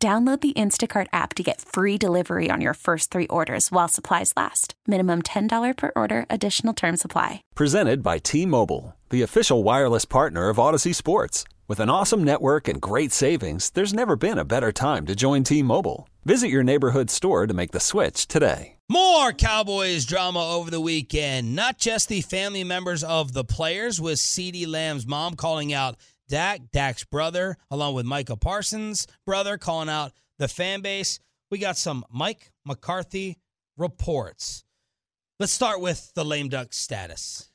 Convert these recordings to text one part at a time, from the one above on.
Download the Instacart app to get free delivery on your first three orders while supplies last. Minimum $10 per order, additional term supply. Presented by T Mobile, the official wireless partner of Audacy Sports. With an awesome network and great savings, there's never been a better time to join T Mobile. Visit your neighborhood store to make the switch today. More Cowboys drama over the weekend. Not just the family members of the players, with CeeDee Lamb's mom calling out Dak, Dak's brother, along with Micah Parsons' brother, calling out the fan base. We got some Mike McCarthy reports. Let's start with the lame duck status.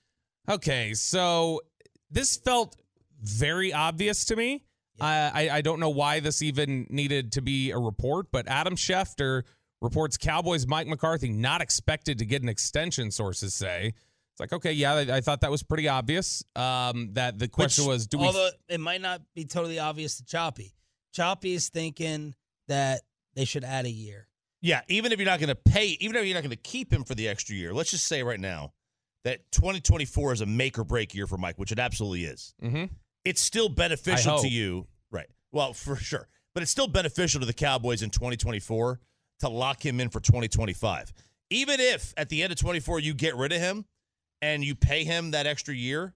Okay, so this felt very obvious to me. I, I I don't know why this even needed to be a report, but Adam Schefter reports Cowboys Mike McCarthy not expected to get an extension. Sources say it's like okay, yeah, I, I thought that was pretty obvious. Um, that the question Which, was, do we? although it might not be totally obvious to Choppy. Choppy is thinking that they should add a year. Yeah, even if you're not going to pay, even if you're not going to keep him for the extra year, let's just say right now that 2024 is a make or break year for Mike, which it absolutely is. Mhm. It's still beneficial to you, right? Well, for sure, but it's still beneficial to the Cowboys in 2024 to lock him in for 2025. Even if at the end of 24 you get rid of him and you pay him that extra year,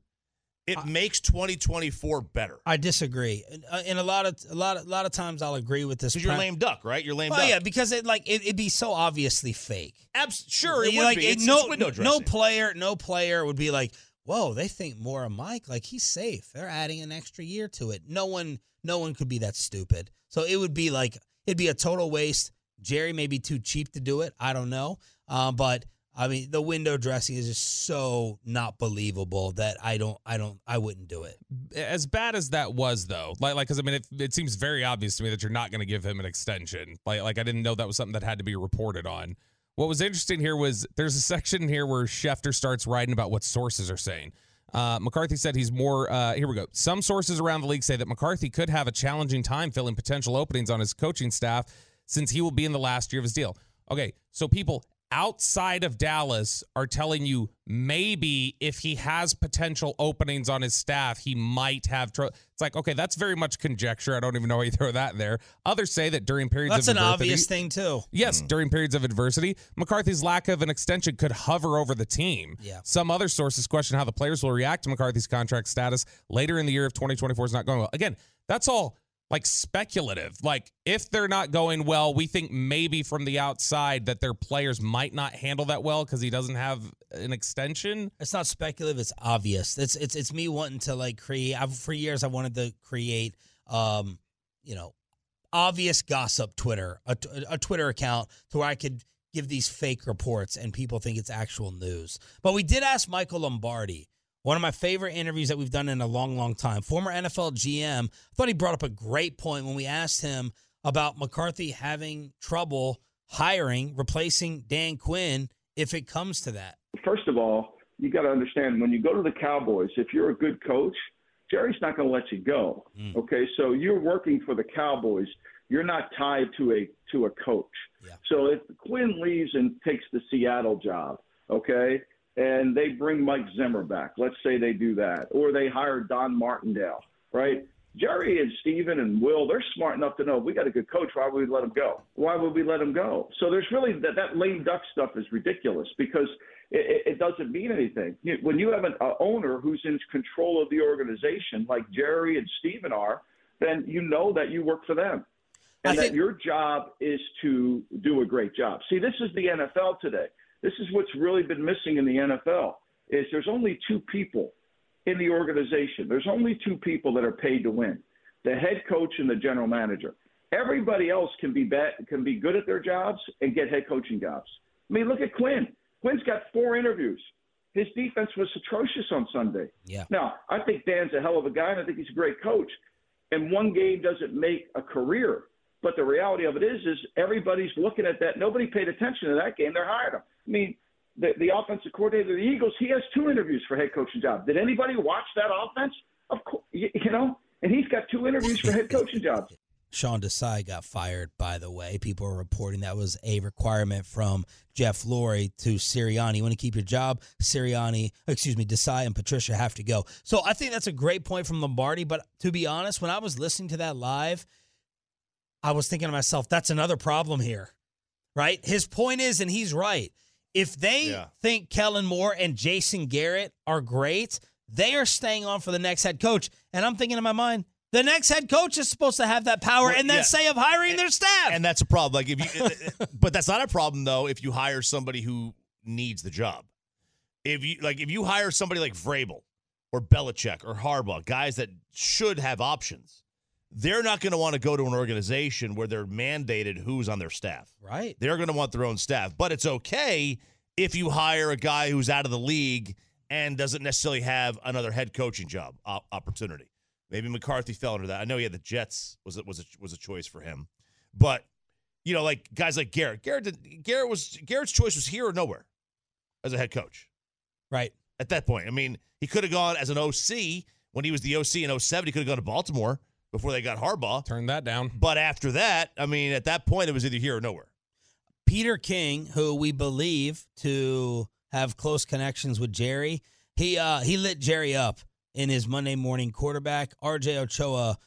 it makes 2024 better. I disagree. And, uh, a lot of a lot of, a lot of times I'll agree with this. Because you're lame duck, right? You're lame Well, duck. yeah, because it like it, it'd be so obviously fake. Abs- sure, it You would like, be. It's, no, it's window no player, no player would be like, "Whoa, they think more of Mike. Like he's safe. They're adding an extra year to it." No one, no one could be that stupid. So it would be like it'd be a total waste. Jerry may be too cheap to do it. I don't know, uh, but I mean, the window dressing is just so not believable that I don't, I don't, I wouldn't do it. as bad as that was though like like because i mean it, it seems very obvious to me that you're not going to give him an extension like like i didn't know that was something that had to be reported on what was interesting here was there's a section here where schefter starts writing about what sources are saying uh, McCarthy said he's more. Uh, here we go. Some sources around the league say that McCarthy could have a challenging time filling potential openings on his coaching staff since he will be in the last year of his deal. Okay, so people outside of Dallas are telling you maybe if he has potential openings on his staff, he might have trouble. It's like, okay, that's very much conjecture. I don't even know why you throw that in there. Others say that during periods of adversity. That's of an obvious thing too. Yes, hmm. during periods of adversity, McCarthy's lack of an extension could hover over the team. Yeah. Some other sources question how the players will react to McCarthy's contract status later in the year if 2024 is not going well. Again, that's all like speculative. Like if they're not going well, we think maybe from the outside that their players might not handle that well because he doesn't have an extension. It's not speculative. It's obvious. It's it's it's me wanting to like create. I've, for years, I wanted to create, um, you know, obvious gossip Twitter, a, a Twitter account to where I could give these fake reports and people think it's actual news. But we did ask Michael Lombardi, one of my favorite interviews that we've done in a long, long time. Former NFL GM. I thought he brought up a great point when we asked him about McCarthy having trouble hiring, replacing Dan Quinn if it comes to that. First of all, you got to understand when you go to the Cowboys, if you're a good coach, Jerry's not going to let you go. Mm. Okay, so you're working for the Cowboys. You're not tied to a to a coach. So if Quinn leaves and takes the Seattle job, okay, and they bring Mike Zimmer back, let's say they do that, or they hire Don Martindale, right? Jerry and Steven and Will, they're smart enough to know if we got a good coach. Why would we let him go? Why would we let him go? So there's really that, that lame duck stuff is ridiculous because it, it, it doesn't mean anything. You, when you have an uh, owner who's in control of the organization, like Jerry and Steven are, then you know that you work for them and that your job is to do a great job. See, this is the NFL today. This is what's really been missing in the NFL is there's only two people in the organization. There's only two people that are paid to win: the head coach and the general manager. Everybody else can be bad, can be good at their jobs and get head coaching jobs. I mean, look at Quinn. Quinn's got four interviews. His defense was atrocious on Sunday. Yeah. Now, I think Dan's a hell of a guy, and I think he's a great coach. And one game doesn't make a career. But the reality of it is, is everybody's looking at that. Nobody paid attention to that game. They're hired him. I mean, the, the offensive coordinator of the Eagles, he has two interviews for head coaching job. Did anybody watch that offense? Of course, you, you know, and he's got two interviews for head coaching jobs. Sean Desai got fired, by the way. People are reporting that was a requirement from Jeff Lurie to Sirianni. You want to keep your job? Sirianni, excuse me, Desai and Patricia have to go. So I think that's a great point from Lombardi. But to be honest, when I was listening to that live, I was thinking to myself, that's another problem here, right? His point is, and he's right. If they Yeah. think Kellen Moore and Jason Garrett are great, they are staying on for the next head coach. And I'm thinking in my mind, the next head coach is supposed to have that power Well, and that yeah. say of hiring their staff. And that's a problem. Like if you, but that's not a problem though. If you hire somebody who needs the job, if you like, if you hire somebody like Vrabel or Belichick or Harbaugh, guys that should have options, they're not going to want to go to an organization where they're mandated who's on their staff. right. They're going to want their own staff. But it's okay if you hire a guy who's out of the league and doesn't necessarily have another head coaching job op- opportunity. Maybe McCarthy fell under that. I know he had the Jets was was a, was a choice for him, but you know, like guys like Garrett. Garrett did, Garrett was Garrett's choice was here or nowhere as a head coach Right. at that point. I mean, he could have gone as an OC when he was the OC in 07. He could have gone to Baltimore before they got Harbaugh. Turn that down. But after that, I mean, at that point, it was either here or nowhere. Peter King, who we believe to have close connections with Jerry, he uh, he lit Jerry up in his Monday morning quarterback. RJ Ochoa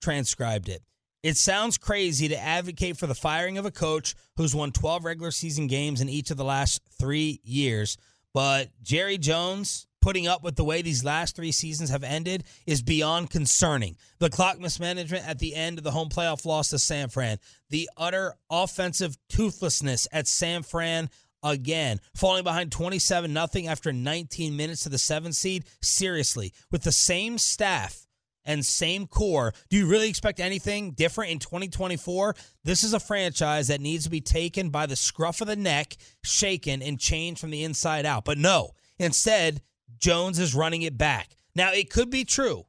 transcribed it. It sounds crazy to advocate for the firing of a coach who's won 12 regular season games in each of the last three years, but Jerry Jones putting up with the way these last three seasons have ended is beyond concerning. The clock mismanagement at the end of the home playoff loss to San Fran, the utter offensive toothlessness at San Fran again, falling behind 27 nothing after 19 minutes to the 7 seed. Seriously, with the same staff and same core, do you really expect anything different in 2024? This is a franchise that needs to be taken by the scruff of the neck, shaken, and changed from the inside out. But no, instead, Jones is running it back. Now, it could be true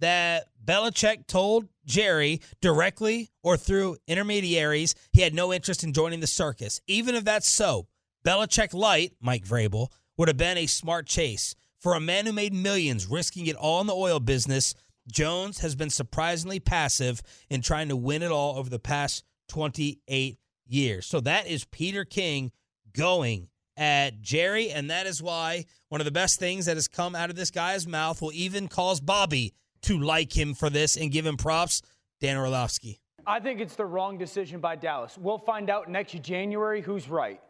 that Belichick told Jerry directly or through intermediaries he had no interest in joining the circus. Even if that's so, Belichick light, Mike Vrabel, would have been a smart chase. For a man who made millions risking it all in the oil business, Jones has been surprisingly passive in trying to win it all over the past 28 years. So that is Peter King going at Jerry, and that is why one of the best things that has come out of this guy's mouth will even cause Bobby to like him for this and give him props. Dan Orlovsky. I think it's the wrong decision by Dallas. We'll find out next January who's right.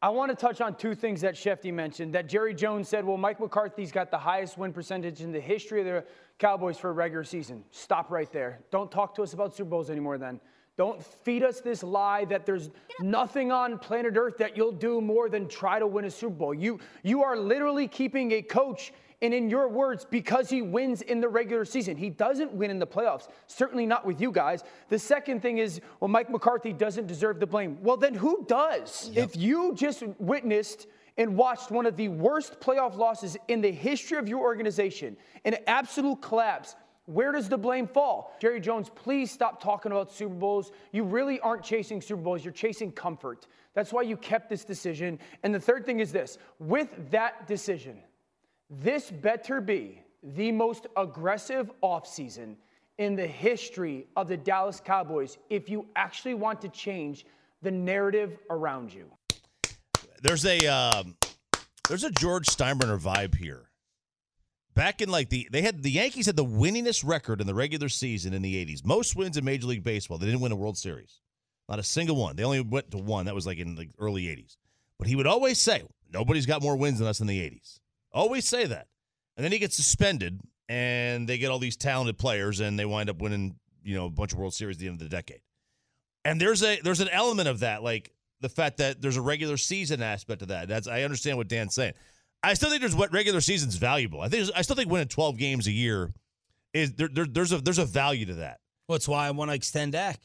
I want to touch on two things that Shefty mentioned. That Jerry Jones said, well, Mike McCarthy's got the highest win percentage in the history of the Cowboys for a regular season. Stop right there. Don't talk to us about Super Bowls anymore then. Don't feed us this lie that there's nothing on planet Earth that you'll do more than try to win a Super Bowl. You, you are literally keeping a coach, and in your words, because he wins in the regular season. He doesn't win in the playoffs, certainly not with you guys. The second thing is, well, Mike McCarthy doesn't deserve the blame. Well, then who does? If you just witnessed and watched one of the worst playoff losses in the history of your organization, an absolute collapse, where does the blame fall? Jerry Jones, please stop talking about Super Bowls. You really aren't chasing Super Bowls, you're chasing comfort. That's why you kept this decision. And the third thing is this with that decision, this better be the most aggressive offseason in the history of the Dallas Cowboys if you actually want to change the narrative around you. There's a um, there's a George Steinbrenner vibe here. Back in like the they had the Yankees had the winningest record in the regular season in the 80s. Most wins in Major League Baseball. They didn't win a World Series. Not a single one. They only went to one. That was like in the early 80s. But he would always say, "Nobody's got more wins than us in the 80s." Always say that. And then he gets suspended and they get all these talented players and they wind up winning, you know, a bunch of World Series at the end of the decade. And there's a there's an element of that, like the fact that there's a regular season aspect to that. That's I understand what Dan's saying. I still think there's what regular season's valuable. I think I still think winning 12 games a year is there, there there's a there's a value to that. Well, that's why I want to extend Dak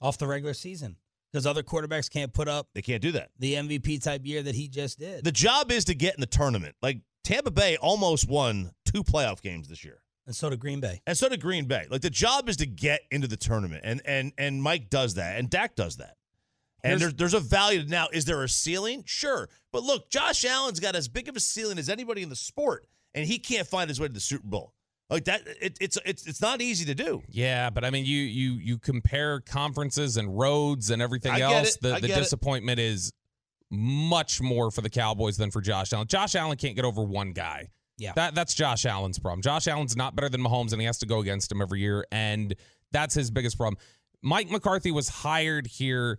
off the regular season because other quarterbacks can't put up They can't do that. the MVP type year that he just did. The job is to get in the tournament. Like Tampa Bay almost won two playoff games this year. And so did Green Bay. and so did Green Bay. Like the job is to get into the tournament, and and and Mike does that, and Dak does that. And there's there's a value now. Is there a ceiling? Sure, but look, Josh Allen's got as big of a ceiling as anybody in the sport, and he can't find his way to the Super Bowl. Like that, it, it's it's it's not easy to do. Yeah, but I mean, you you you compare conferences and roads and everything I else. it. The the disappointment is much more for the Cowboys than for Josh Allen. Josh Allen can't get over one guy. Yeah. that that's Josh Allen's problem. Josh Allen's not better than Mahomes, and he has to go against him every year, and that's his biggest problem. Mike McCarthy was hired here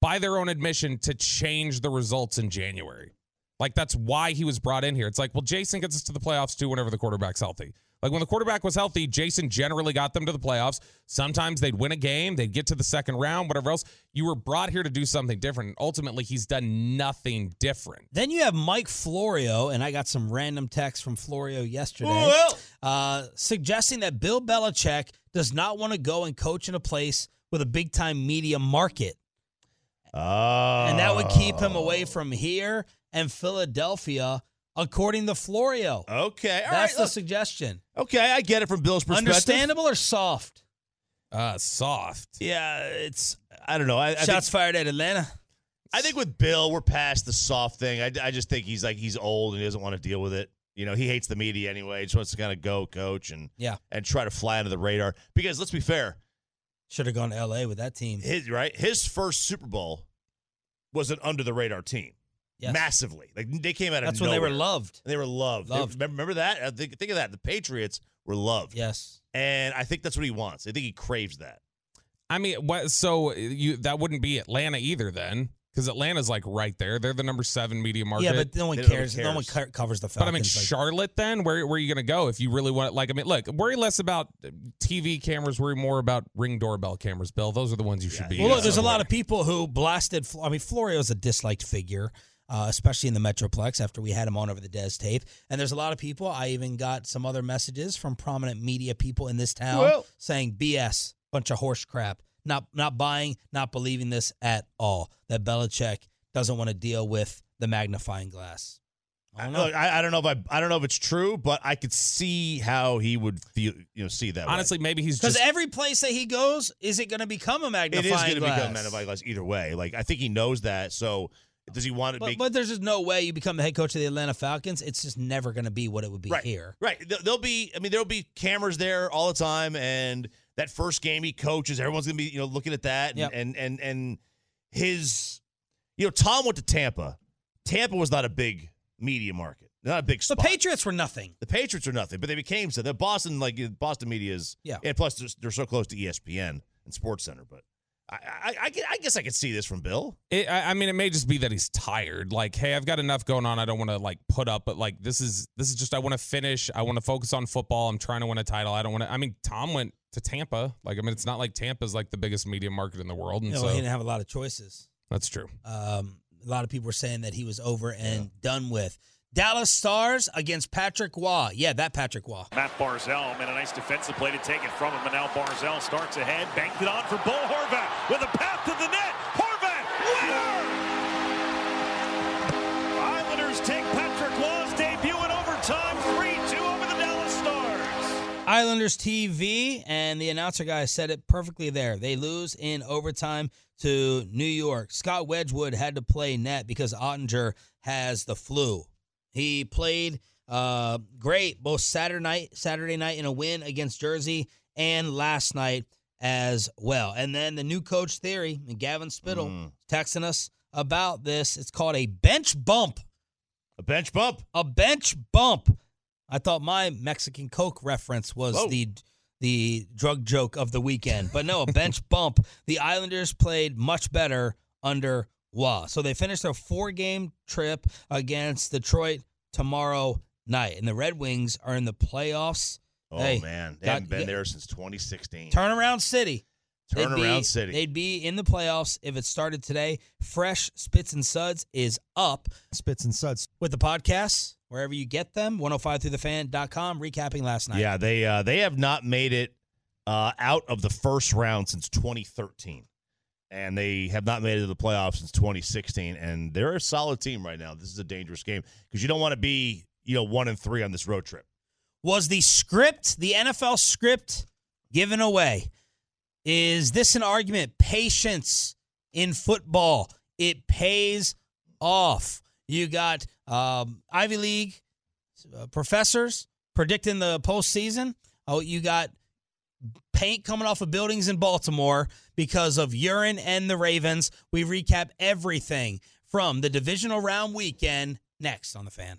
by their own admission to change the results in January. Like that's why he was brought in here. It's like, well, Jason gets us to the playoffs too whenever the quarterback's healthy. Like when the quarterback was healthy, Jason generally got them to the playoffs. Sometimes they'd win a game, they'd get to the second round, whatever else. You were brought here to do something different. And ultimately, he's done nothing different. Then you have Mike Florio, and I got some random text from Florio yesterday Well, uh, suggesting that Bill Belichick does not want to go and coach in a place with a big time media market. Oh, And that would keep him away from here and Philadelphia, according to Florio. Okay, all That's right, the look. suggestion. okay. I get it from Bill's perspective. Understandable or soft? Uh, soft. Yeah, it's. I don't know. I, I think Shots fired at Atlanta. I think with Bill, we're past the soft thing. I, I just think he's like he's old and he doesn't want to deal with it. You know, he hates the media anyway. He just wants to kind of go coach and Yeah. and try to fly under the radar. Because let's be fair, Should have gone to LA with that team. his right his first Super Bowl was an under the radar team, Yes. massively. Like they came out of That's when they were nowhere. loved. They were loved. Loved. remember, remember that? I think, think of that. The Patriots were loved, Yes. and I think that's what he wants. I think he craves that. I mean, what? So you that wouldn't be Atlanta either, then, because Atlanta's like right there. They're the number seven media market. Yeah, but no one They- nobody cares. No one cares. co- covers the But I mean, like- Charlotte. Then where where are you going to go if you really want? Like, I mean, look, worry less about TV cameras. Worry more about ring doorbell cameras. Bill, those are the ones you should be. Well, look, uh, there's a lot of people who blasted. I mean, Florio's a disliked figure, uh, especially in the Metroplex after we had him on over the Des tape. And there's a lot of people. I even got some other messages from prominent media people in this town Well- saying BS, bunch of horse crap. Not not buying, not believing this at all. That Belichick doesn't want to deal with the magnifying glass. I don't know. I, I don't know if I I don't know if it's true, but I could see how he would feel. You know, see that. way. Honestly, maybe he's Because every place that he goes, is it going to become a it magnifying is going to glass? become magnifying glass either way. Like I think he knows that. So does he want to But, make but there's just no way you become the head coach of the Atlanta Falcons. It's just never going to be what it would be right here. Right. There'll be. I mean, there'll be cameras there all the time, and that first game he coaches, everyone's going to be you know looking at that, and Yep. and and and his, you know, Tom went to Tampa. Tampa was not a big media market, not a big Spot. The. Patriots were nothing. The Patriots are nothing, but they became so. The Boston, like Boston media is, Yeah. And plus, they're, they're so close to ESPN and Sports Center. But I, I, I, I guess I could see this from Bill. It, I I mean, it may just be that he's tired. Like, hey, I've got enough going on. I don't want to like put up, but like this is this is just I want to finish. I want to focus on football. I'm trying to win a title. I don't want to. I mean, Tom went to Tampa. Like, I mean, it's not like Tampa's like the biggest media market in the world, and You know, so he didn't have a lot of choices. that's true. Um, a lot of people were saying that he was over and done with. Dallas Stars against Patrick Roy. Yeah, that Patrick Roy. Matt Barzal made a nice defensive play to take it from him, and now Barzal starts ahead, banked it on for Bo Horvat with a path to the net. Horvat, winner! Islanders take Patrick Roy's debut in overtime, 3-2 over the Dallas Stars. Islanders TV, and the announcer guy said it perfectly there. They lose in overtime to New York. Scott Wedgwood had to play net because Oettinger has the flu. He played uh, great both Saturday night, Saturday night in a win against Jersey, and last night as well. And then the new coach theory, and Gavin Spittle Mm. texting us about this. It's called a bench bump. A bench bump. A bench bump. I thought my Mexican Coke reference was Whoa. the the drug joke of the weekend, but no, a bench bump. The Islanders played much better under Roy. So they finished their four game trip against Detroit tomorrow night, and the Red Wings are in the playoffs. Oh Hey, man, they got- haven't been yeah. there since 2016. Turnaround City. They'd Turnaround be- City. They'd be in the playoffs if it started today. Fresh Spits and Suds is up. Spits and Suds. with the podcasts wherever you get them 1053thefan.com recapping last night Yeah, they uh, they have not made it uh, out of the first round since 2013, and they have not made it to the playoffs since 2016. And they're a solid team right now. This is a dangerous game because you don't want to be you know one and three on this road trip. Was the script, the NFL script, given away? Is this an argument? Patience in football, it pays off. You got um, Ivy League uh, professors predicting the postseason. Oh, you got paint coming off of buildings in Baltimore because of urine and the Ravens. We recap everything from the divisional round weekend next on the fan.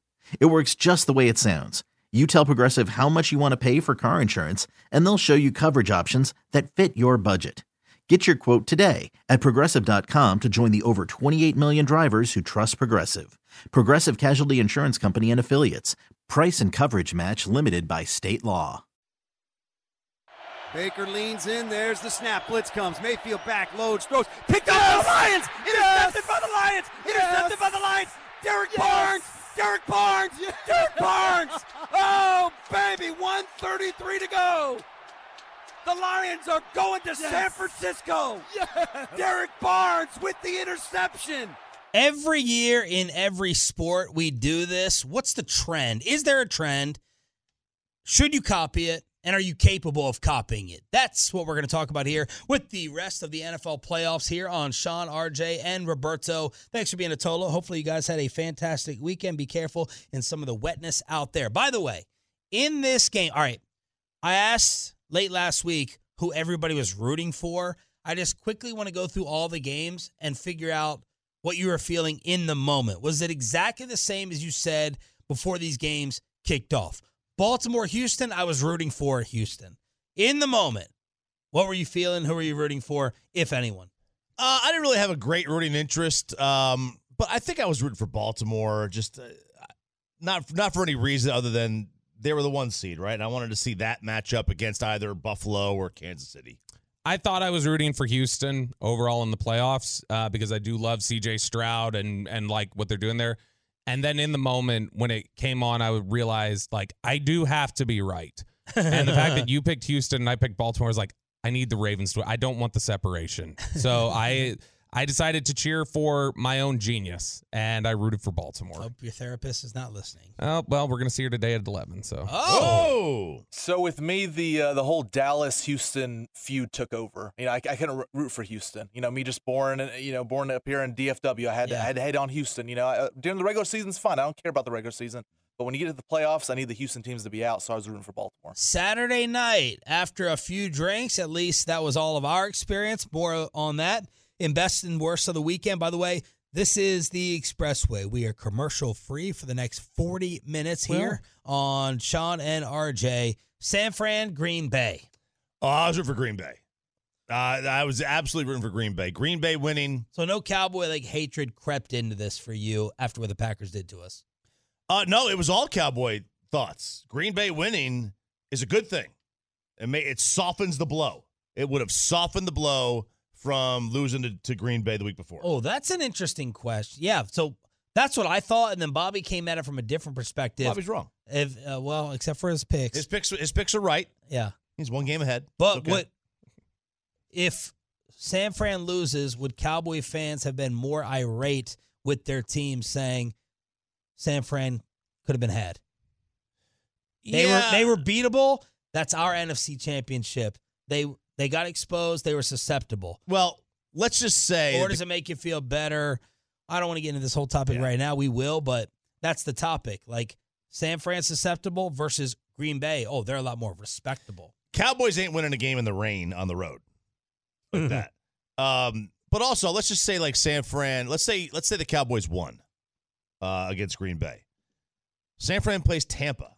It works just the way it sounds. You tell Progressive how much you want to pay for car insurance, and they'll show you coverage options that fit your budget. Get your quote today at progressive.com to join the over 28 million drivers who trust Progressive. Progressive Casualty Insurance Company and Affiliates. Price and coverage match limited by state law. Baker leans in. There's the snap. Blitz comes. Mayfield back, loads, throws. Picked yes! up by the Lions! Intercepted yes! by the Lions! Intercepted yes! by the Lions! Derrick Barnes! Derrick Barnes! Derrick Barnes! Oh, baby, 133 to go. The Lions are going to yes. San Francisco. Yes. Derrick Barnes with the interception. Every year in every sport, we do this. What's the trend? Is there a trend? Should you copy it? And are you capable of copying it? That's what we're going to talk about here with the rest of the NFL playoffs here on Shan, RJ, and Roberto. Thanks for being a Tolo. Hopefully, you guys had a fantastic weekend. Be careful in some of the wetness out there. By the way, in this game, all right, I asked late last week who everybody was rooting for. I just quickly want to go through all the games and figure out what you were feeling in the moment. Was it exactly the same as you said before these games kicked off? Baltimore, Houston, I was rooting for Houston. In the moment, what were you feeling? Who were you rooting for, if anyone? Uh, I didn't really have a great rooting interest, um, but I think I was rooting for Baltimore. Just uh, not not for any reason other than they were the one seed, right? And I wanted to see that match up against either Buffalo or Kansas City. I thought I was rooting for Houston overall in the playoffs uh, because I do love CJ Stroud and and like what they're doing there. And then in the moment when it came on, I realized like I do have to be right. and the fact that you picked Houston and I picked Baltimore is like I need the Ravens to. I don't want the separation. So I I decided to cheer for my own genius, and I rooted for Baltimore. Hope your therapist is not listening. Oh well, we're gonna see her today at eleven. So oh, so with me, the uh, the whole Dallas Houston feud took over. You know, I, I couldn't root for Houston. You know, me just born and you know born up here in DFW, I had to, I had to head on Houston. You know, I, during the regular season's fun. I don't care about the regular season. But when you get to the playoffs, I need the Houston teams to be out, so I was rooting for Baltimore. Saturday night, after a few drinks, at least that was all of our experience. More on that in best and worst of the weekend. By the way, this is the Expressway. We are commercial free for the next 40 minutes here well, on Shan and RJ. San Fran, Green Bay. Oh, I was rooting for Green Bay. Uh, I was absolutely rooting for Green Bay. Green Bay winning. So no cowboy like hatred crept into this for you after what the Packers did to us. Uh, no, it was all Cowboy thoughts. Green Bay winning is a good thing. It may it softens the blow. It would have softened the blow from losing to, to Green Bay the week before. Oh, that's an interesting question. Yeah, so that's what I thought, and then Bobby came at it from a different perspective. Bobby's wrong. If uh, well, except for his picks. His picks his picks are right. yeah, He's one game ahead. but Okay. what if San Fran loses? Would Cowboy fans have been more irate with their team saying San Fran could have been had? They yeah, were they were beatable. That's our NFC championship. They they got exposed. They were susceptible. well. Let's just say Or does it make you feel better? I don't want to get into this whole topic Yeah. right now. We will, but that's the topic. Like San Fran susceptible versus Green Bay. Oh, they're a lot more respectable. Cowboys ain't winning a game in the rain on the road like that. Um, but also, let's just say like San Fran. Let's say let's say the Cowboys won uh, against Green Bay. San Fran plays Tampa.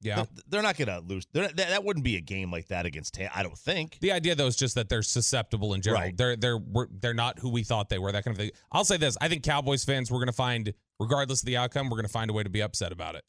Yeah. They're, they're not going to lose. They're not- that, that wouldn't be a game like that against Tampa. I don't think. The idea though is just that they're susceptible in general. Right. They're they're we're, they're not who we thought they were. That kind of thing. I'll say this: I think Cowboys fans we're going to find, regardless of the outcome, we're going to find a way to be upset about it.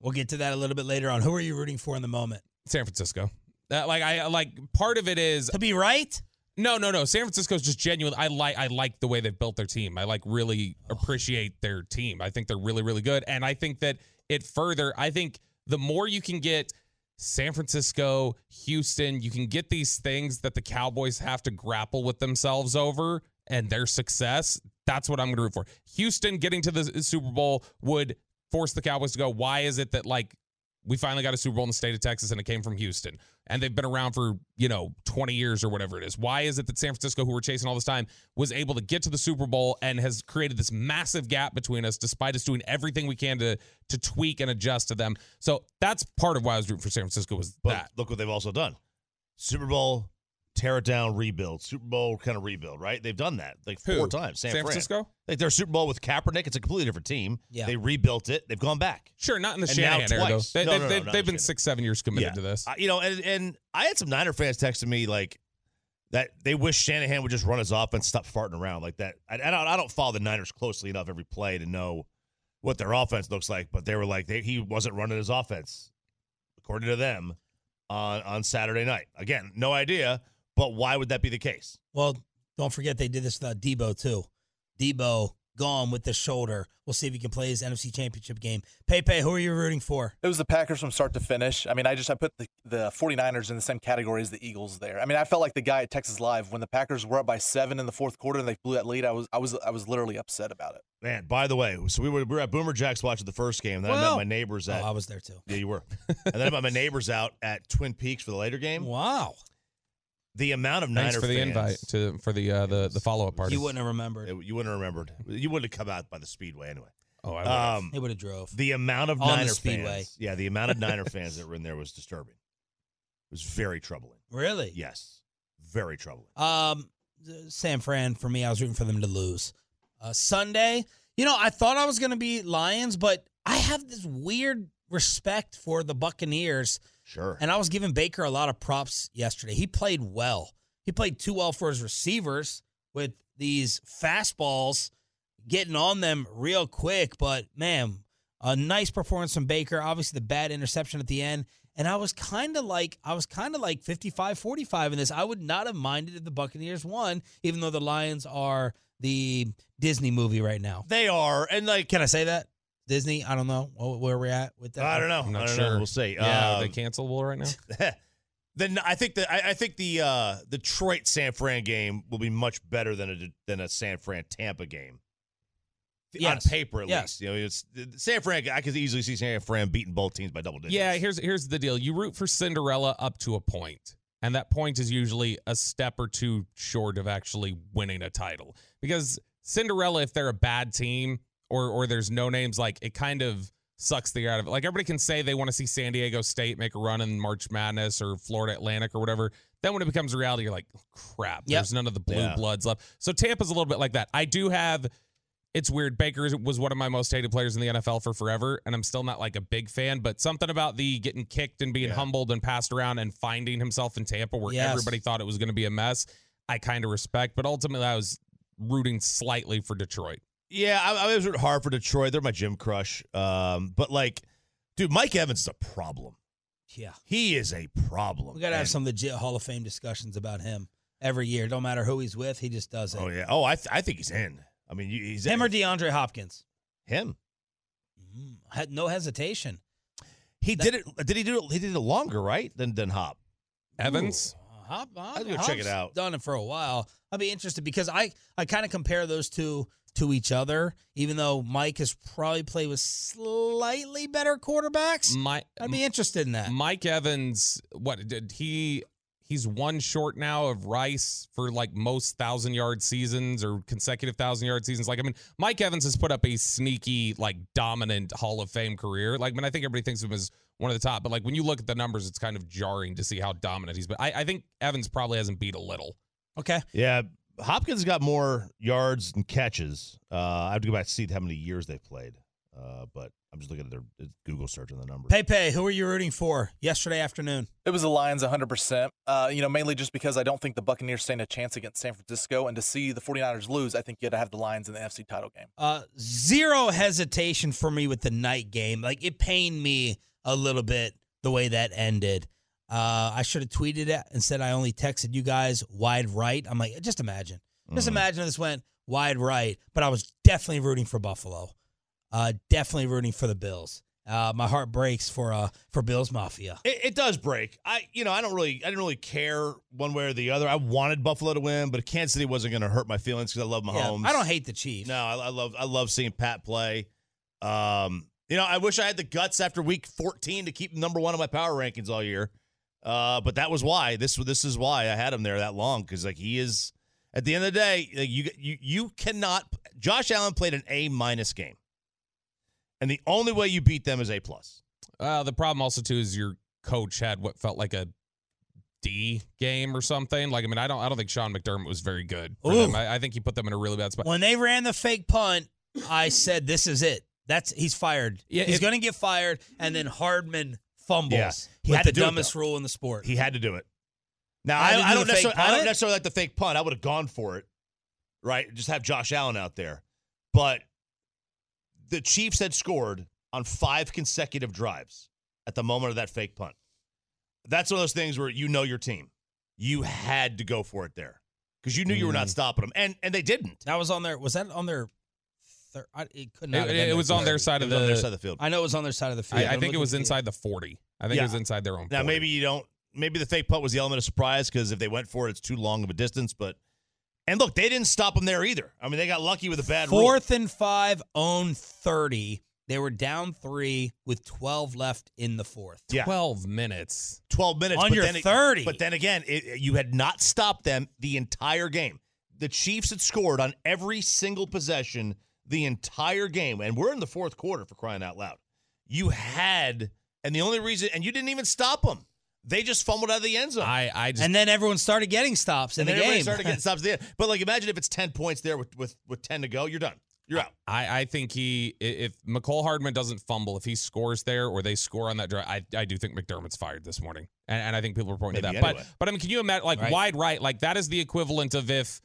We'll get to that a little bit later on. Who are you rooting for in the moment? San Francisco. That like I like part of it is To be right? no no no. San Francisco's just genuine. I like I like the way they've built their team. I like really oh. appreciate their team. I think they're really really good, and I think that it further. I think the more you can get. San Francisco, Houston, you can get these things that the Cowboys have to grapple with themselves over and their success. That's what I'm going to root for. Houston getting to the Super Bowl would force the Cowboys to go, why is it that like we finally got a Super Bowl in the state of Texas and it came from Houston and they've been around for, you know, 20 years or whatever it is. Why is it that San Francisco, who we're chasing all this time, was able to get to the Super Bowl and has created this massive gap between us despite us doing everything we can to to tweak and adjust to them. So that's part of why I was rooting for San Francisco was But that. look what they've also done: Super Bowl, tear it down, rebuild. Super Bowl kind of rebuild. Right? They've done that like Who? four times. San, San Fran. Francisco? Like their Super Bowl with Kaepernick. It's a completely different team. Yeah. They rebuilt it. They've gone back. Sure, not in the And now Shanahan era though. They, No, they, no, no, they've, they've the been Shanahan. six, seven years committed Yeah. to this. Uh, you know, and and I had some Niner fans texting me like that they wish Shanahan would just run his offense, stop farting around like that. I, I don't I don't follow the Niners closely enough every play to know what their offense looks like, but they were like they, he wasn't running his offense according to them on on Saturday night. Again, no idea, but why would that be the case? Well, don't forget they did this without Deebo too. Deebo gone with the shoulder. We'll see if he can play his NFC Championship game. Pepe, who are you rooting for? It was the Packers from start to finish. I mean, I just I put the, the 49ers in the same category as the Eagles there. I mean, I felt like the guy at Texas Live when the Packers were up by 7 in the fourth quarter and they blew that lead. I was I was I was literally upset about it. Man, by the way, so we were we were at Boomer Jacks watching the first game. Then I met my neighbors Oh, I was there too. yeah, you were, and then I met my neighbors out at Twin Peaks for the later game. Wow. The amount of Thanks Niner for the fans, invite to for the uh, the the follow up party. You wouldn't have remembered. It- you wouldn't have remembered. You wouldn't have come out by the Speedway anyway. oh, I would've. Um, He would have drove. the amount of On the Niner Speedway. fans, yeah, the amount of Niner fans that were in there was disturbing. It was very troubling. Really? Yes, very troubling. Um, San Fran for me, I was rooting for them to lose. Uh, Sunday, you know, I thought I was going to be Lions, but I have this weird respect for the Buccaneers, Sure. and I was giving Baker a lot of props yesterday. He played well. He played too well for his receivers with these fastballs getting on them real quick. But man, a nice performance from Baker. Obviously, the bad interception at the end. And I was kind of like, I was kind of like 55 45 in this. I would not have minded if the Buccaneers won, even though the Lions are the Disney movie right now. they are, and like Can I say that? Disney? I don't know where we're at with that. I don't know. I'm not I don't sure. know. We'll see. yeah, are they Um, cancelable right now? then I think that I, I think the uh, Detroit San Fran game will be much better than a than a San Fran Tampa game. Yes. On paper, at Yes. least, you know, it's San Fran. I could easily see San Fran beating both teams by double digits. Yeah, here's here's the deal. You root for Cinderella up to a point, and that point is usually a step or two short of actually winning a title. Because Cinderella, if they're a bad team or or there's no names, like it kind of sucks the air out of it. Like everybody can say they want to see San Diego State make a run in March Madness or Florida Atlantic or whatever. Then when it becomes reality, you're like, crap. Yep. There's none of the blue Yeah. bloods left. So Tampa's a little bit like that. I do have it's weird. Baker was one of my most hated players in the NFL for forever, and I'm still not like a big fan. But something about the getting kicked and being Yeah. humbled and passed around and finding himself in Tampa, where Yes. everybody thought it was going to be a mess, I kind of respect. But ultimately, I was rooting slightly for Detroit. Yeah, I, I was rooting hard for Detroit. They're my gym crush. Um, but like, dude, Mike Evans is a problem. Yeah. He is a problem. We got to have And- some legit Hall of Fame discussions about him every year. Don't matter who he's with, he just does it. Oh yeah. Oh, I th- I think he's in. I mean, you- he's Him or DeAndre Hopkins? him. Mm, had no hesitation. He did it. Did he do it? He did it longer, right? Than than Hop. Evans, Uh, Hop, Hop, I'll go check it out. Done it for a while. I'd be interested because I I kind of compare those two to each other. Even though Mike has probably played with slightly better quarterbacks, my I'd be interested in that. Mike Evans, what did he? He's one short now of Rice for like most thousand yard seasons or consecutive thousand yard seasons. Like, I mean, Mike Evans has put up a sneaky, like, dominant Hall of Fame career. Like, I mean, I think everybody thinks of him as one of the top, but like when you look at the numbers, it's kind of jarring to see how dominant he's been. I, I think Evans probably hasn't beat a little. Okay. Yeah, Hopkins got more yards and catches. Uh, I have to go back to see how many years they've played. Uh, but I'm just looking at their Google search on the numbers. Pepe, who are you rooting for yesterday afternoon? It was the Lions 100%. Uh, you know, mainly just because I don't think the Buccaneers stand a chance against San Francisco. And to see the 49ers lose, I think you had to have the Lions in the NFC title game. Uh, zero hesitation for me with the night game. Like it pained me a little bit the way that ended. Uh, I should have tweeted it and said I only texted you guys wide right. I'm like, just imagine, just imagine if this went wide right. But I was definitely rooting for Buffalo. Uh, definitely rooting for the Bills. Uh, my heart breaks for uh for Bills Mafia. It, it does break. I, you know, I don't really, I didn't really care one way or the other. I wanted Buffalo to win, but Kansas City wasn't going to hurt my feelings because I love Yeah, Mahomes. I don't hate the Chiefs. No, I, I love, I love seeing Pat play. Um, you know, I wish I had the guts after week 14 to keep number one on my power rankings all year. Uh, but that was why this, this is why I had him there that long because like he is at the end of the day, like, you, you, you cannot. Josh Allen played an A minus game, and the only way you beat them is A plus. Uh, the problem also too is your coach had what felt like a D game or something. Like, I mean, I don't, I don't think Sean McDermott was very good. for them. I, I think he put them in a really bad spot. When they ran the fake punt, I said, "This is it. That's he's fired. Yeah, he's going to get fired." And then Hardman fumbles Yeah, he had the do it, dumbest rule in the sport. He had to do it. Now I, I don't necessarily, I don't necessarily like the fake punt. I would have gone for it, right? Just have Josh Allen out there, but the Chiefs had scored on five consecutive drives at the moment of that fake punt. That's one of those things where you know your team. You had to go for it there because you knew you were not Mm. stopping them, and and they didn't. that was on their. Was that on their? Thir- I, it could not. It- have been it was on their side of was on their the- side of the field. I know it was on their side of the field. I, I I'm think it was inside the 40. I think Yeah. it was inside their own. Now 40. maybe you don't. Maybe the fake punt was the element of surprise because if they went for it, it's too long of a distance. But and look, they didn't stop them there either. I mean, they got lucky with a bad rule. Fourth and five, own thirty. They were down three with twelve left in the fourth. Yeah. 12 minutes. 12 minutes On but your then it- 30. but then again it, you had not stopped them the entire game the chiefs had scored on every single possession the entire game and we're in the fourth quarter for crying out loud you had and the only reason and you didn't even stop them they just fumbled out of the end zone I, I just And then everyone started getting stops in and the then everybody game. started getting stops at the end. but like imagine if it's 10 points there with, with, with 10 to go you're done you're out I, I think he i- if Mecole Hardman doesn't fumble, if he scores there or they score on that drive, I, I do think McDermott's fired this morning, and, and I think people are pointing Maybe to that. anyway. But but I mean, can you imagine like Right. wide right? Like that is the equivalent of if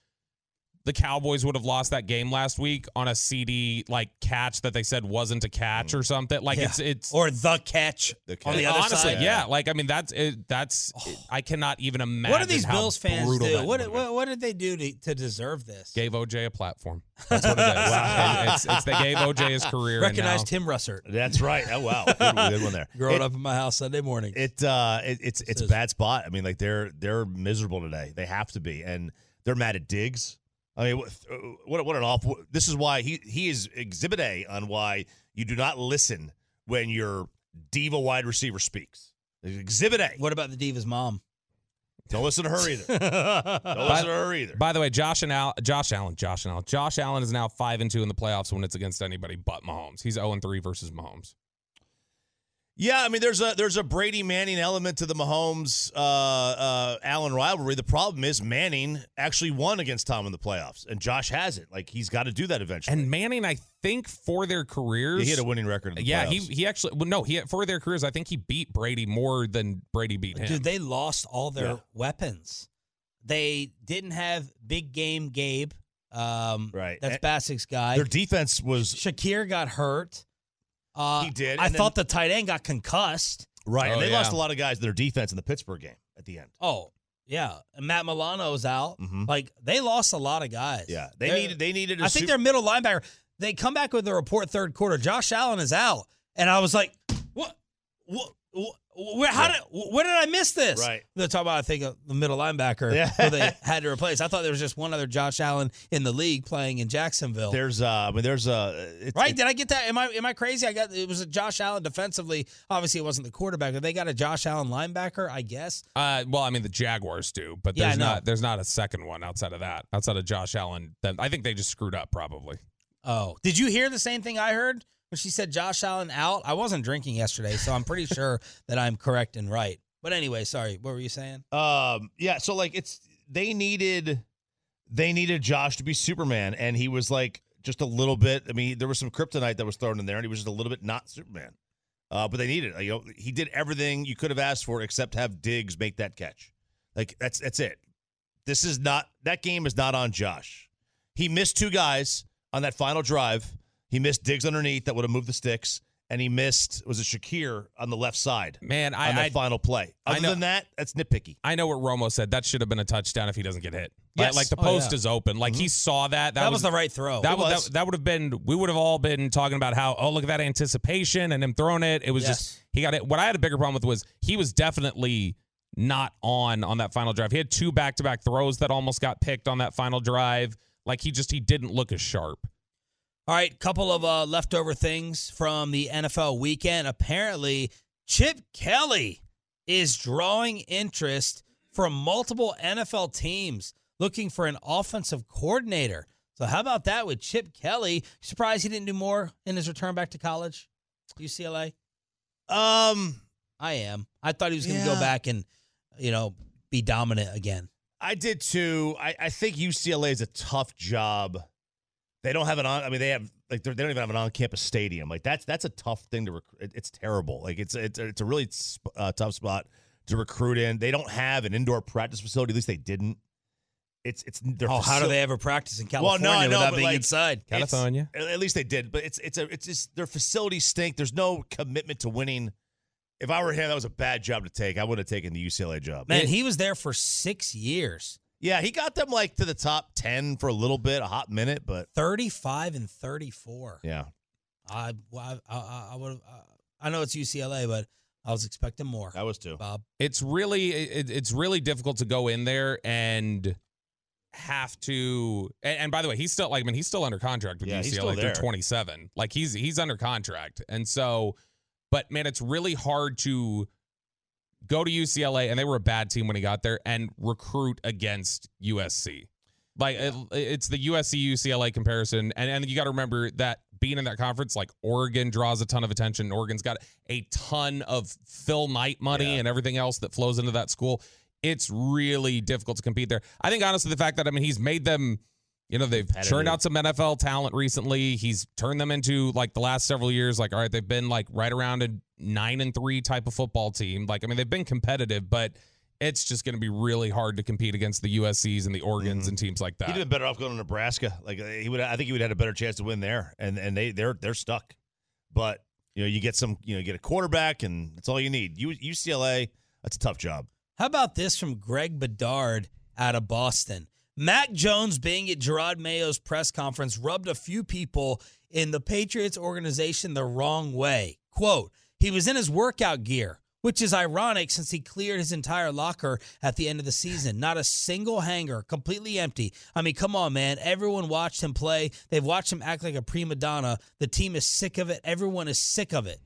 the Cowboys would have lost that game last week on a CD like catch that they said wasn't a catch or something. Like Yeah. it's it's or the catch The on the catch. other honestly, side. yeah. Like I mean, that's it, that's I cannot even imagine. What do these how Bills fans brutal do? that What, would've what what did they do to, to deserve this? Gave OJ a platform. That's what it is. And it's, it's they gave OJ his career. and Recognize now- Tim Russert. that's right oh wow good, good one there Growing It- up in my house Sunday morning. It uh, it, it's it's a bad spot. I mean, like they're they're miserable today. They have to be, and they're mad at Diggs. I mean, what uh, what, what an awful. This is why he he is Exhibit A on why you do not listen when your diva wide receiver speaks. Exhibit A. what about the Divas mom? Don't listen to her either. Don't listen to her either. By the way, Josh and Al, Josh Allen, Josh and Allen, Josh Allen is now five and two in the playoffs when it's against anybody but Mahomes. He's zero and three versus Mahomes. Yeah, I mean, there's a there's a Brady Manning element to the Mahomes uh, uh, Allen rivalry. The problem is Manning actually won against Tom in the playoffs, and Josh hasn't. Like he's got to do that eventually. And Manning, I think for their careers, he had a winning record. In the yeah, he playoffs. he actually well, no, he for their careers, I think he beat Brady more than Brady beat him. Dude, they lost all their Yeah. weapons. They didn't have big game Gabe. Um, Right. That's And- Basic's guy. Their defense was Shakir got hurt. Uh, He did, I and then- thought the tight end got concussed. right, Oh, and they yeah. lost a lot of guys to their defense in the Pittsburgh game at the end. Oh, yeah. And Matt Milano's out. Mhm. Like they lost a lot of guys. Yeah, they They're- needed they needed. a I think sup- their middle linebacker. They come back with a report third quarter. Josh Allen is out, and I was like, "What? What? Where? How did? Where did I miss this?" Right. They're talking about I think uh, the middle linebacker Yeah. who they had to replace. I thought there was just one other Josh Allen in the league playing in Jacksonville. There's uh, I mean, there's uh, Right? Did I get that? Am I am I crazy? I got it was a Josh Allen defensively. Obviously, it wasn't the quarterback, but they got a Josh Allen linebacker. I guess. Uh, well, I mean the Jaguars do, but Yeah, there's know. not there's not a second one outside of that. Outside of Josh Allen, then I think they just screwed up probably. Oh, did you hear the same thing I heard when she said Josh Allen out? I wasn't drinking yesterday, so I'm pretty sure that I'm correct and right. But anyway, sorry. What were you saying? Um, yeah, so like it's they needed they needed Josh to be Superman, and he was like just a little bit. I mean, there was some kryptonite that was thrown in there, and he was just a little bit not Superman. Uh, but they needed. You know, he did everything you could have asked for except have Diggs make that catch. Like that's that's it. This is not that game is not on Josh. He missed two guys on that final drive. He missed Diggs underneath that would have moved the sticks, and he missed was it Shakir on the left side Man, on I that I, final play. I Other know- than that, that's nitpicky. I know what Romo said. That should have been a touchdown if he doesn't get hit. Like, Yes. like the Oh, post yeah. is open. Like he mm-hmm. saw that. That, That, was, the right throw. That It would was. that, that would have been we would have all been talking about how oh look at that anticipation and him throwing it. It was Yes. just he got it. What I had a bigger problem with was he was definitely not on on that final drive. He had two back to back throws that almost got picked on that final drive. Like he just he didn't look as sharp. All right, couple of uh, leftover things from the NFL weekend. Apparently, Chip Kelly is drawing interest from multiple NFL teams looking for an offensive coordinator. So, how about that with Chip Kelly? Surprised he didn't do more in his return back to college, UCLA. Um, I am. I thought he was going to Yeah. go back and, you know, be dominant again. I did too. I, I think UCLA is a tough job. They don't have an on. I mean, they have like they're- don't even have an on-campus stadium. Like that's that's a tough thing to recruit. It, it's terrible. Like it's it's it's a really sp- uh, tough spot to recruit in. They don't have an indoor practice facility. At least they didn't. It's it's their Oh, how do they ever practice in California Well, California no, I know, without being like, inside? California. At at least they did, but it's it's a it's just their facilities stink. There's no commitment to winning. If I were him, that was a bad job to take. I would have taken the UCLA job. Man, he was there for six years. Yeah, he got them like to the top ten for a little bit, a hot minute, but 35 and 34. yeah. I I I, I would I know it's UCLA, but I was expecting more. I was too. Bob. it's really it, it's really difficult to go in there and have to and, and by the way he's still like I mean he's still under contract with Yeah, he's UCLA still through there. 27 like he's he's under contract and so but man it's really hard to go to UCLA and they were a bad team when he got there and recruit against USC like it, it's the USC UCLA comparison and and you got to remember that being in that conference like Oregon draws a ton of attention Oregon's got a ton of Phil Knight money Yeah. and everything else that flows into that school it's really difficult to compete there. I think honestly the fact that I mean he's made them you know they've churned out some NFL talent recently. He's turned them into like the last several years like all right they've been like right around a 9 and 3 type of football team. Like I mean they've been competitive but it's just going to be really hard to compete against the USCs and the Oregons Mhm. and teams like that. He'd that. have been better off going to Nebraska. Like uh, he would, I think he would have had a better chance to win there. And and they they're they're stuck. But you know, you get some, you know, you get a quarterback, and that's all you need. U, UCLA, that's a tough job. How about this from Greg Bedard out of Boston? Mac Jones being at Jerod Mayo's press conference rubbed a few people in the Patriots organization the wrong way. Quote, he was in his workout gear, which is ironic since he cleared his entire locker at the end of the season. Not a single hanger, completely empty. I mean, come on, man. Everyone watched him play. They've watched him act like a prima donna. The team is sick of it. Everyone is sick of it.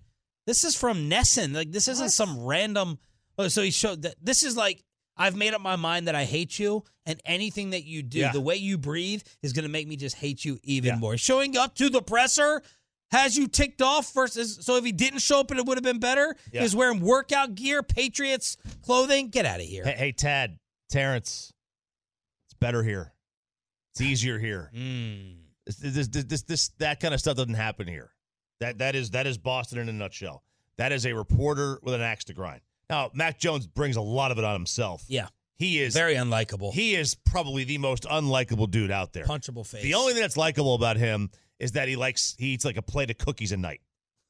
This is from Nesson. Like this isn't some random. Oh, so he showed that this is like I've made up my mind that I hate you, and anything that you do, Yeah. the way you breathe, is going to make me just hate you even Yeah. more. Showing up to the presser has you ticked off versus so if he didn't show up and it would have been better? Yeah. He was wearing workout gear, Patriots clothing. Get out of here. Hey, hey, Tad, Terrence, it's better here. It's easier here. Mm. This, this, this, this, this, that kind of stuff doesn't happen here. That, that is, that is Boston in a nutshell. That is a reporter with an axe to grind. Now, Mac Jones brings a lot of it on himself. Yeah. He is Very unlikable. He is probably the most unlikable dude out there. Punchable face. The only thing that's likable about him is that he likes he eats like a plate of cookies a night,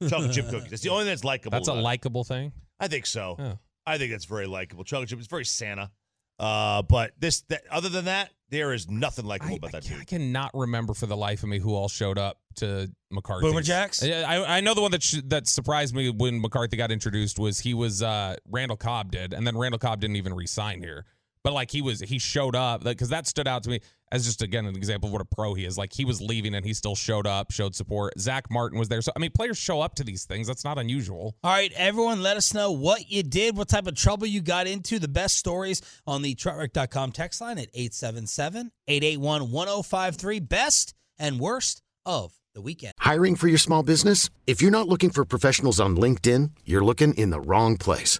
chocolate chip cookies. That's the only thing that's likable. That's a about him. likable thing. I think so. Yeah. I think that's very likable. Chocolate chip is very Santa. Uh, but this, that, other than that, there is nothing likable I, about that I, I dude. cannot remember for the life of me who all showed up to McCarthy. Boomer Jacks? I, I I know the one that sh- that surprised me when McCarthy got introduced was he was uh, Randall Cobb did, and then Randall Cobb didn't even resign here. But like he was, he showed up because that stood out to me as just again an example of what a pro he is. Like he was leaving and he still showed up, showed support. Zack Martin was there, so I mean, players show up to these things. That's not unusual. All right, everyone, let us know what you did, what type of trouble you got into, the best stories on the truckwreck.com text line at 877 881 1053. Best and worst of the weekend. Hiring for your small business? If you're not looking for professionals on LinkedIn, you're looking in the wrong place.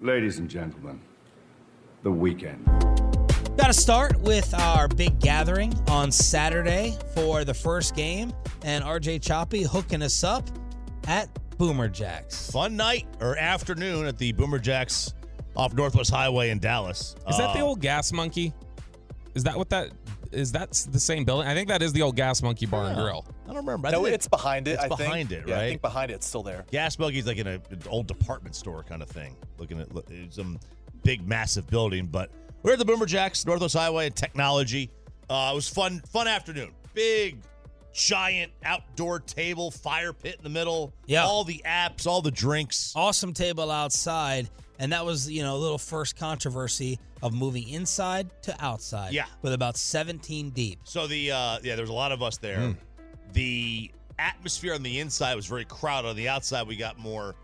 Ladies and gentlemen, the weekend. Got to start with our big gathering on Saturday for the first game, and RJ Choppy hooking us up at Boomer Jacks. Fun night or afternoon at the Boomer Jacks off Northwest Highway in Dallas. Is that the Uh, old Gas Monkey? Is that what that is? That the same building? I think that is the old Gas Monkey Bar and Grill. I don't remember. I No, think it's behind it. It's I think. behind it, Yeah, right? I think behind it, it's still there. Gas Buggy's like in a, an old department store kind of thing. Looking at look, some big, massive building. But we're at the Boomer Jacks, Northwest Highway and Technology. Uh, it was fun, fun afternoon. Big, giant outdoor table, fire pit in the middle. Yeah. all the apps, all the drinks. Awesome table outside, and that was you know a little first controversy of moving inside to outside. Yeah. with about 17 deep. So the uh, yeah, there was a lot of us there. Hmm. The atmosphere on the inside was very crowded. On the outside, we got more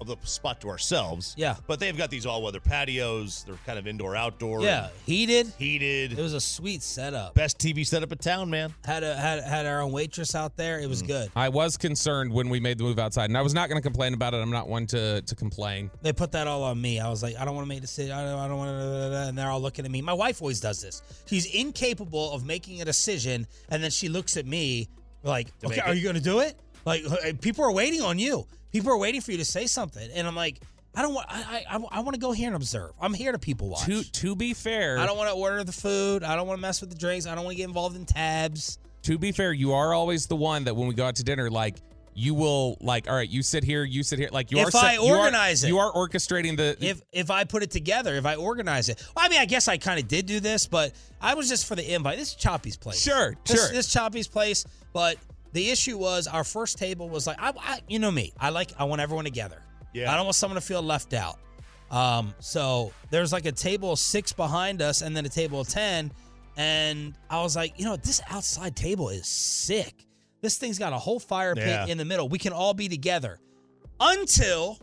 of the spot to ourselves. Yeah. but they've got these all-weather patios. They're kind of indoor, outdoor. Yeah, heated. heated. It was a sweet setup. Best TV setup in town, man. Had a had had our own waitress out there. It was Mm. good. I was concerned when we made the move outside, and I was not going to complain about it. I'm not one to to complain. They put that all on me. I was like, I don't want to make a decision. I don't, I don't want to. And they're all looking at me. My wife always does this. She's incapable of making a decision, and then she looks at me like, "Okay, are you going to do it?" Like, uh, people are waiting on you. People are waiting for you to say something, and I'm like, I don't want. I I, I want to go here and observe. I'm here to people watch. To to be fair, I don't want to order the food. I don't want to mess with the drinks. I don't want to get involved in tabs. to be fair, you are always the one that when we go out to dinner, like you will like, all right, you sit here, you sit here, like you If are. set- I you are- organize it. you are orchestrating the. if if I put it together, if I organize it. Well, I mean, I guess I kind of did do this, but I was just for the invite. This is Choppy's place. Sure, This, sure. This Choppy's place, but the issue was our first table was like, I, I you know me, I like I want everyone together. Yeah. I don't want someone to feel left out. Um, so there's like a table of six behind us, and then a table of ten, and I was like, you know, this outside table is sick. This thing's got a whole fire pit Yeah. in the middle. We can all be together until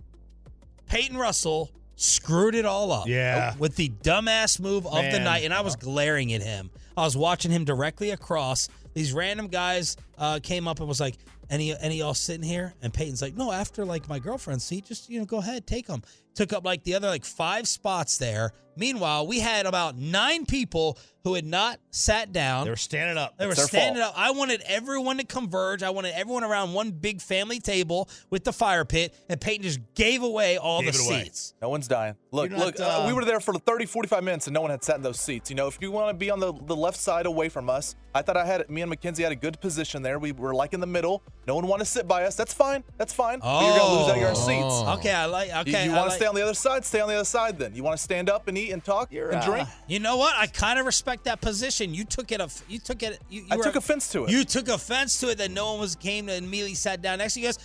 Peyton Russell screwed it all up. Yeah. With the dumbass move of the night, and I was glaring at him. I was watching him directly across. These random guys uh, came up and was like, "Any, any y'all sitting here?" And Peyton's like, "No, after like my girlfriend's seat, just you know, go ahead, take them." Took up like the other like five spots there. Meanwhile, we had about nine people who had not sat down. They were standing up. They were It's their standing fault. up. I wanted everyone to converge. I wanted everyone around one big family table with the fire pit, and Peyton just gave away all Gave the it away. seats. No one's dying. Look, You're not, look, uh, we were there for 30, 45 minutes and no one had sat in those seats. You know, if you want to be on the, the left side away from us, I thought I had, me and Mackenzie had a good position there. We were like in the middle. No one wanted to sit by us. That's fine. That's fine. But you're going to lose out your seats. Okay, I like. You- Okay, you I want to like- stay on the other side? Stay on the other side then. You want to stand up and eat and talk and drink? Uh, you know what? I kind of respect that position. You took it. off- You took it. You, you I were- took offense to it. You took offense to it that no one was came and immediately sat down next to you guys.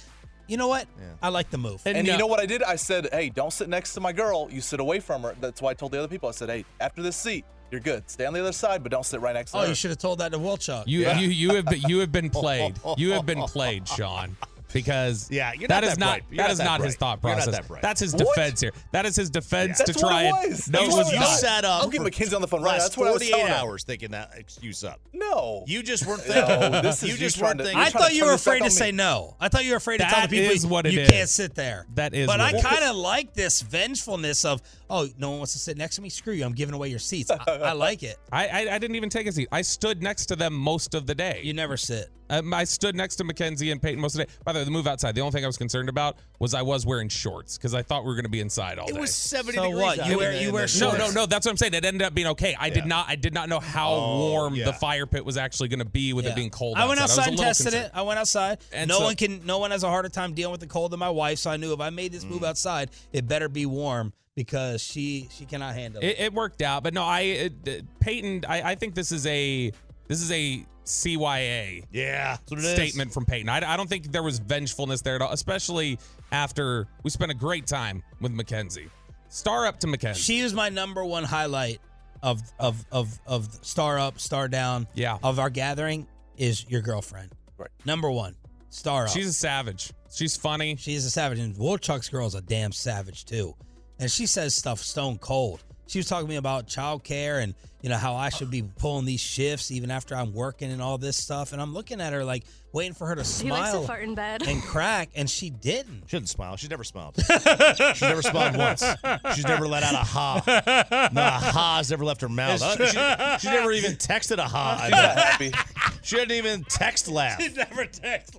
You know what? I like the move. And, you know what I did? I said, hey, don't sit next to my girl. You sit away from her. That's why I told the other people. I said, hey, after this seat, you're good. Stay on the other side, but don't sit right next to Oh, her. you should have told that to Wilchuk. You you you have been, you have been played. You have been played, Shan. Because Yeah, you're that not is that not bright. You're that not is that not his thought process. that. That's his What? defense here. That is his defense That's to what try it and was. no, it was You not. sat up. I'll get for McKenzie on the phone right last That's what I was 48 telling hours thinking that excuse up. No. You just weren't thinking. No, this is you you just weren't to- thinking. I thought you were afraid to say no. I thought you were afraid to tell the people is what it you can't sit there. That is But I kind of like this vengefulness of, oh, no one wants to sit next to me. Screw you. I'm giving away your seats. I, I like it. I, I I didn't even take a seat. I stood next to them most of the day. You never sit. Um, I stood next to Mackenzie and Peyton most of the day. By the way, the move outside. The only thing I was concerned about was I was wearing shorts because I thought we were going to be inside all day. It was 70 So degrees. what? out You wear- the- you in wear the- no, shorts? no, no. That's what I'm saying. It ended up being okay. I did Yeah. not. I did not know how Oh, warm yeah. the fire pit was actually going to be with Yeah. it being cold. I went outside. outside was and tested concerned. it. I went outside. And no so- one can. No one has a harder time dealing with the cold than my wife. So I knew if I made this move Mm. outside, it better be warm because she she cannot handle it. It, it worked out, but no, I it, it- Peyton. I, I think this is a this is a CYA Yeah, that's what it is. statement from Peyton. I, I don't think there was vengefulness there at all, especially after we spent a great time with Mackenzie. Star up to Mackenzie. She was my number one highlight of of of of star up, star down. Yeah. Of our gathering is your girlfriend. Right. Number one, star up. She's a savage. She's funny. She's a savage, and Woolchuck's girl is a damn savage too. And she says stuff stone cold. She was talking to me about childcare and you know how I should be pulling these shifts even after I'm working and all this stuff. And I'm looking at her like waiting for her to He likes to smile fart in bed. and crack, and she didn't. She didn't smile. She's never smiled. She's never smiled once. She's never let out a ha. Not a ha ha's never left her mouth. She, she never even texted a ha. She's happy. She didn't even text laugh. never text.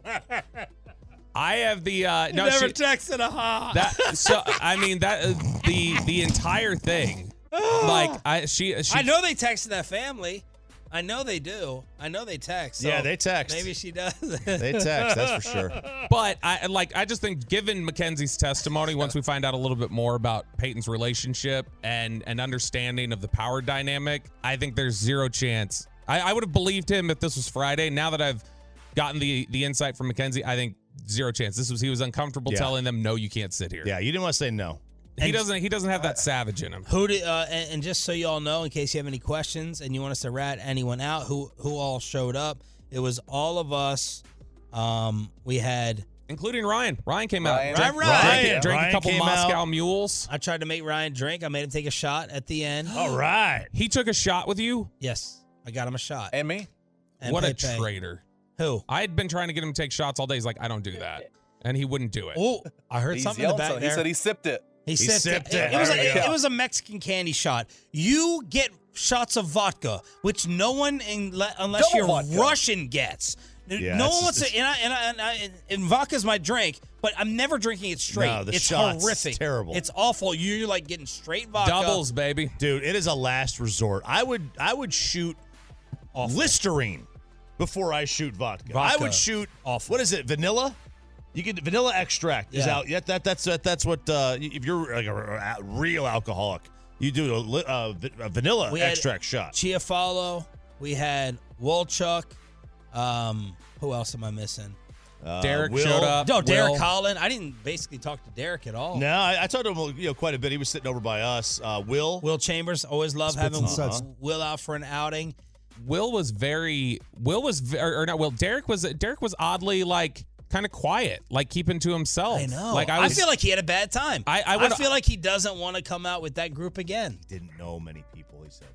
I have the uh, no. never she, texted a ha. that so I mean that uh, the the entire thing. like I she she I know they texted that family. I know they do. I know they text. so Yeah, they text. Maybe she does. They text, that's for sure. But I like I just think given Mackenzie's testimony, once we find out a little bit more about Peyton's relationship and an understanding of the power dynamic, I think there's zero chance. I, I would have believed him if this was Friday. Now that I've gotten the the insight from Mackenzie, I think zero chance. This was he was uncomfortable Yeah. telling them no, you can't sit here. Yeah, you didn't want to say no. He doesn't he doesn't have that savage in him. Who did? Uh, and, and just so you all know, in case you have any questions and you want us to rat anyone out, who who all showed up? It was all of us. Um, we had Including Ryan. Ryan came Ryan. out. Drank, Ryan. drank- drank Ryan a couple Moscow out. mules. I tried to make Ryan drink. I made him take a shot at the end. All right. He took a shot with you. Yes, I got him a shot. And me? And what a traitor. Who? I had been trying to get him to take shots all day. He's like, I don't do that. And he wouldn't do it. Oh, I heard He's something in the back something. there. He said he sipped it. He, He sipped, sipped it. it. It was, a, it, it was a Mexican candy shot. You get shots of vodka, which no one in, unless Double you're vodka. Russian gets. Yeah, no one wants just- to. And, I, and, I, and, I, and, and vodka's my drink, but I'm never drinking it straight. No, the it's shot's horrific. terrible. It's awful. You're like getting straight vodka. Doubles, baby. Dude, it is a last resort. I would I would shoot Listerine before I shoot vodka. I would shoot Awful. What is it? Vanilla? You get vanilla extract is Yeah. out. Yeah, that that's that, that's what uh, if you're like a, a real alcoholic, you do a, li- uh, a vanilla We had extract shot. Chiafalo. We had Wolchuk. Um, who else am I missing? Uh, Derek Will- showed up. No, Derek Will. Collin. I didn't basically talk to Derek at all. No, I, I talked to him you know quite a bit. He was sitting over by us. Uh, Will, Will Chambers. Always love Spits having and suds. Will out for an outing. Will was very Will was ve- or, or not Will Derek was Derek was oddly like kind of quiet, like keeping to himself. I know. Like I, I, feel like he had a bad time. I- I I, feel like he doesn't want to come out with that group again. He didn't know many people. He said.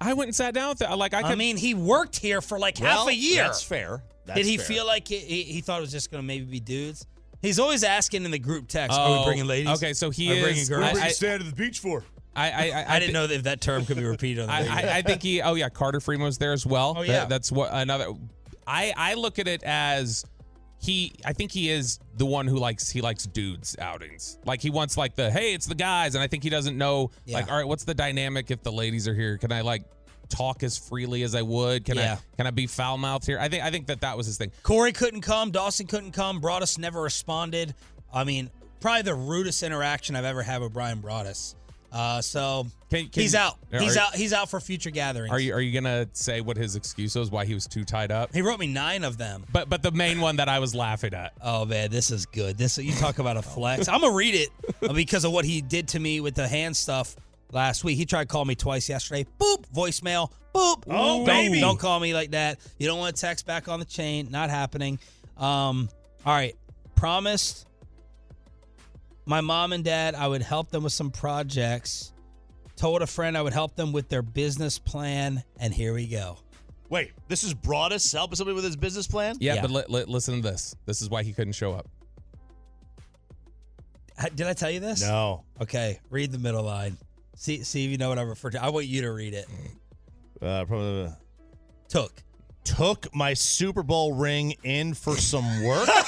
I went and sat down with it. Like I I, mean, he worked here for like half a year. That's fair. That's Did he fair. feel like he, he, he thought it was just going to maybe be dudes? He's always asking in the group text, "Are Oh, we bringing ladies?" okay, so he Are is- bringing girls. I- What are I- you staying to the beach for? I, I, I, I didn't know that if that term could be repeated on the I, radio. I, I think he. Oh yeah, Carter Freeman was there as well. Oh, That- yeah. that's what another. I I look at it as he. I think he is the one who likes he likes dudes outings. Like he wants like the hey, it's the guys, and I think he doesn't know like all right, what's the dynamic if the ladies are here? Can I like talk as freely as I would? Can Yeah. I can I be foul mouthed here? I think I think that that was his thing. Corey couldn't come. Dawson couldn't come. Broadus never responded. I mean, probably the rudest interaction I've ever had with Brian Broadus. Uh, so Can- can- he's out. are- He's out. He's out for future gatherings. Are you are you gonna say what his excuse was why he was too tied up? He wrote me nine of them. But but the main one that I was laughing at. Oh man, this is good. This you talk about a flex. I'm gonna read it because of what he did to me with the hand stuff last week. He tried to call me twice yesterday. Boop, voicemail. Boop. Oh, don't, baby. Don't call me like that. You don't want to text back on the chain. Not happening. Um. All right. Promised. My mom and dad, I would help them with some projects. Told a friend I would help them with their business plan, and here we go. Wait, this is Broadus helping somebody with his business plan? Yeah, Yeah. but li- li- listen to this. This is why he couldn't show up. Ha- Did I tell you this? No. Okay, read the middle line. See, see if you know what I refer to. I want you to read it. Uh, probably Took. took my Super Bowl ring in for some work.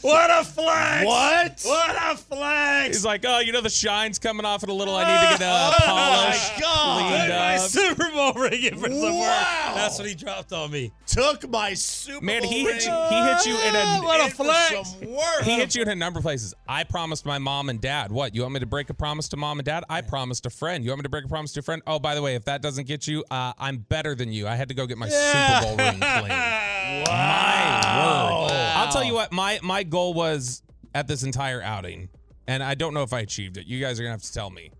What a flex! What? What a flex! He's like, oh, you know, the shine's coming off it a little. I need to get uh, Oh, polished, my God. cleaned my up. Super Bowl ring in for some work. Wow. That's what he dropped on me. took my Super Man, Bowl he ring hit you. He hit you in a. What a flex. work. He hit you in a number of places. I promised my mom and dad. What? You want me to break a promise to mom and dad? I promised a friend. You want me to break a promise to a friend? Oh, by the way, if that doesn't get you, uh, I'm better than you. I had to go get my Super Bowl ring cleaned. My word. I'll tell you what. My my goal was at this entire outing, and I don't know if I achieved it. You guys are gonna have to tell me.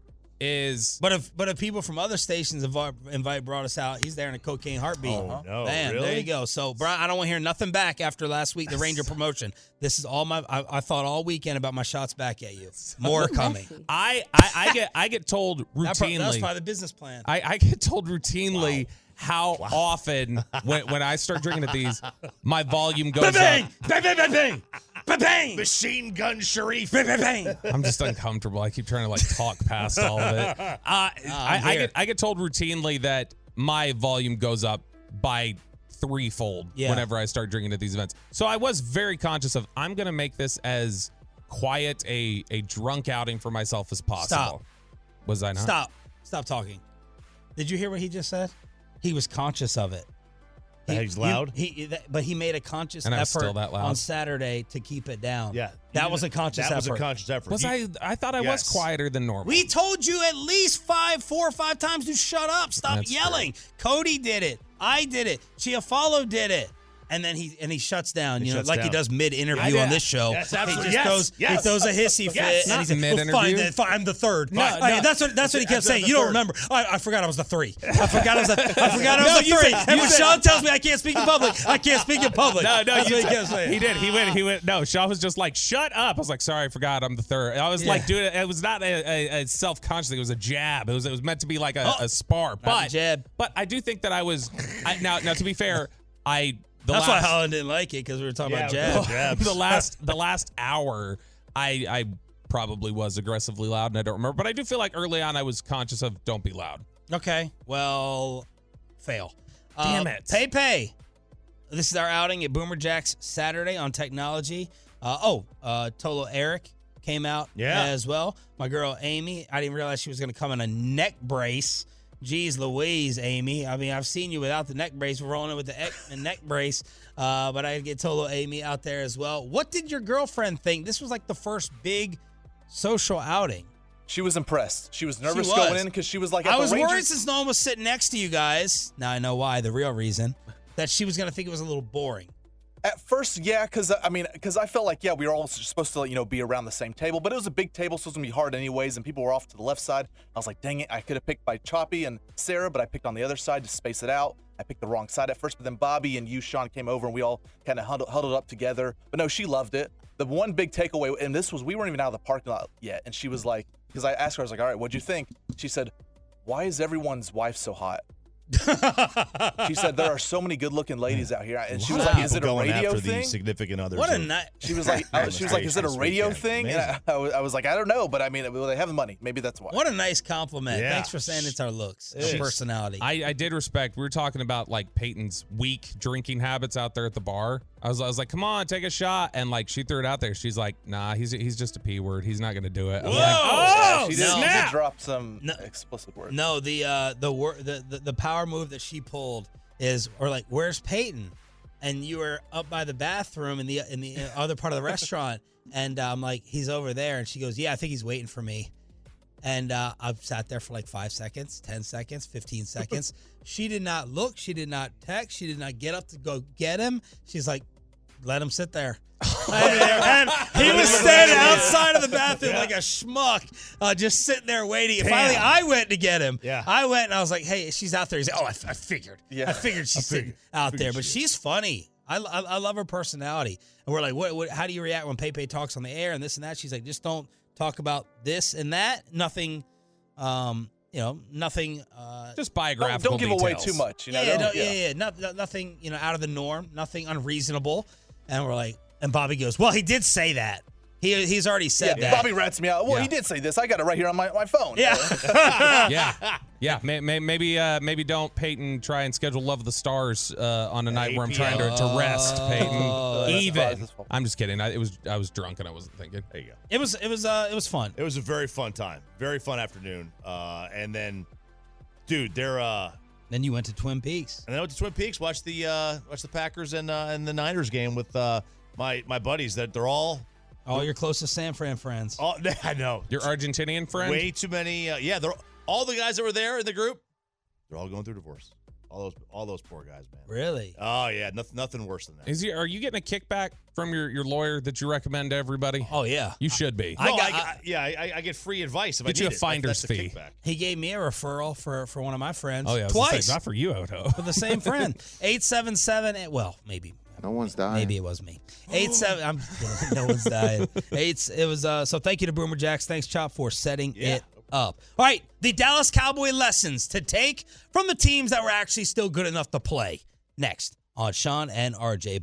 Is But if but if people from other stations invite, invite Broadus out, he's there in a cocaine heartbeat. Oh, no, Bam, there you go. So Brian, I don't want to hear nothing back after last week, the Ranger promotion. This is all my. I, I thought all weekend about my shots back at you. More coming. I, I I get I get told That pro- routinely. That's probably the business plan. I, I get told routinely how often when, when I start drinking at these, my volume goes bang, up. bang, bang, bang, bang, bang, bang, Machine Gun Shariff. bang, bang, bang. I'm just uncomfortable. I keep trying to like talk past all of it. Uh, I, I get I get told routinely that my volume goes up by threefold Yeah. whenever I start drinking at these events. So I was very conscious of I'm gonna make this as quiet a a drunk outing for myself as possible. Stop. Was I not? Stop. Stop talking. Did you hear what he just said? He was conscious of it. That he's loud? He, he- that- but he made a conscious And effort still that loud? on Saturday to keep it down. Yeah. that was a conscious effort. That effort. was a conscious effort. Was He- I? I thought I Yes. was quieter than normal. we told you at least five, four or five times to shut up, stop That's yelling. Cody did it. I did it. Chiafalo did it. And then he and he shuts down, He you know, shuts like he does mid-interview did. on this show. Yes, he absolutely. just Yes, goes, yes. he throws a hissy fit, Yes. and he's like, Mid "Well, fine, interview? then, fine, I'm the third. No, Fine. no. that's what that's what he kept saying. You don't third. remember? I, I forgot I was the three. I forgot I was the, I forgot I was No, the three. said- and when said- Shan tells me I can't speak in public, I can't speak in public. No, no, that's you what he said- kept saying. he did. He went. He went. No, Shaw was just like, "Shut up." I was like, "Sorry, I forgot. I'm the third. I was Yeah. like, "Dude, it was not a, a, a self conscious thing. It was a jab. It was. It was meant to be like a, Oh. a spar. But jab. But I do think that I was. Now, now to be fair, I. The That's last, why Holland didn't like it because we were talking Yeah, about jab. Jabs. the last the last hour, I I probably was aggressively loud, and I don't remember. But I do feel like early on, I was conscious of don't be loud. Okay. Well, fail. Damn Uh, it. Pay pay. This is our outing at Boomer Jacks Saturday on technology. Uh, oh, uh, Tolo Eric came out Yeah. as well. My girl Amy, I didn't realize she was going to come in a neck brace. Jeez Louise, Amy. I mean, I've seen you without the neck brace. We're rolling it with the ec- the neck brace. Uh, but I get Tolo Amy out there as well. What did your girlfriend think? This was like the first big social outing. She was impressed. She was nervous was. going in because she was like, at I the was Rangers- worried since no one was sitting next to you guys. Now I know why. The real reason that she was going to think it was a little boring. At first, yeah, because uh, I mean, because I felt like yeah, we were all supposed to you know be around the same table, but it was a big table, so it was gonna be hard anyways, and people were off to the left side. I was like, dang it, I could have picked by Choppy and Sarah, but I picked on the other side to space it out. I picked the wrong side at first, but then Bobby and you, Shan, came over and we all kind of huddled, huddled up together. But no, she loved it. The one big takeaway, and this was we weren't even out of the parking lot yet, and she was like, because I asked her, I was like, all right, what'd you think? She said, why is everyone's wife so hot? she said there are so many good-looking ladies out here, and she was like, "Is it a going radio after the thing?" significant others What a of- night. She was like, uh, she was like, "Is it a radio weekend. thing?" And I, I was- I was like, "I don't know, but I mean, well, they have the money. Maybe that's why." What a nice compliment. Yeah. Thanks for saying it's our looks, our personality. I, I did respect. We were talking about like Peyton's weak drinking habits out there at the bar. I was, I was like, "Come on, take a shot," and like she threw it out there. She's like, "Nah, he's he's just a p word. He's not gonna do it." I was like, Oh, she did, she did snap. drop some explicit words. No, the uh the wor- the, the the power move that she pulled is or like where's Peyton? And you were up by the bathroom in the in the other part of the restaurant and I'm like he's over there and she goes, "Yeah, I think he's waiting for me." And uh, I've sat there for like five seconds, 10 seconds, 15 seconds. she did not look. She did not text. She did not get up to go get him. She's like, let him sit there. and he was standing outside of the bathroom like a schmuck, uh, just sitting there waiting. And Finally, I went to get him. Yeah. I went and I was like, "Hey, she's out there." He's like, "Oh, I, I figured. Yeah. I figured she's sitting out there, but she's funny. I, I, I love her personality." And we're like, what, "What? How do you react when Pepe talks on the air and this and that?" She's like, "Just don't talk about this and that. Nothing, um, you know, nothing. Uh, just Don't, biographical. don't give away too much. You know, yeah, don't- yeah, yeah, no, no- nothing, you know, out of the norm, nothing unreasonable." And we're like, and Bobby goes, "Well, he did say that. He he's already said Yeah, that." Bobby rats me out. Well, Yeah. he did say this. I got it right here on my, my phone. Yeah. yeah, yeah. May, may, maybe, uh, maybe don't Peyton try and schedule Love of the Stars uh, on a night where I'm trying to, to rest Peyton. Oh, Even. fine, that's fine. I'm just kidding. I, it was I was drunk and I wasn't thinking. There you go. It was it was uh it was fun. It was a very fun time. Very fun afternoon. Uh, and then, dude, they're uh, Then you went to Twin Peaks. and then I went to Twin Peaks, watched the uh, watched the Packers and uh, and the Niners game with uh, my my buddies. That they're all All your closest San Fran friends. all I know. Your Argentinian friend. Way too many. Uh, yeah, they're all the guys that were there in the group. They're all going through divorce. All those all those poor guys, man. Really? Oh yeah, nothing nothing worse than that. Is you, are you getting a kickback from your, your lawyer that you recommend to everybody? Oh yeah. You should be. No, I, got- I- yeah, I, I get free advice if I Get you a it. finder's That's the fee. kickback. He gave me a referral for for one of my friends. oh yeah, I say, twice not for you, Odo. for the same friend. Eight seven seven. Well, maybe No one's dying. maybe it was me. Eight seven. I'm no one's dying. Eight. It was. Uh, so thank you to Boomer Jacks. Thanks Chop for setting Yeah. it up. All right, the Dallas Cowboy lessons to take from the teams that were actually still good enough to play. Next on Shan and RJ.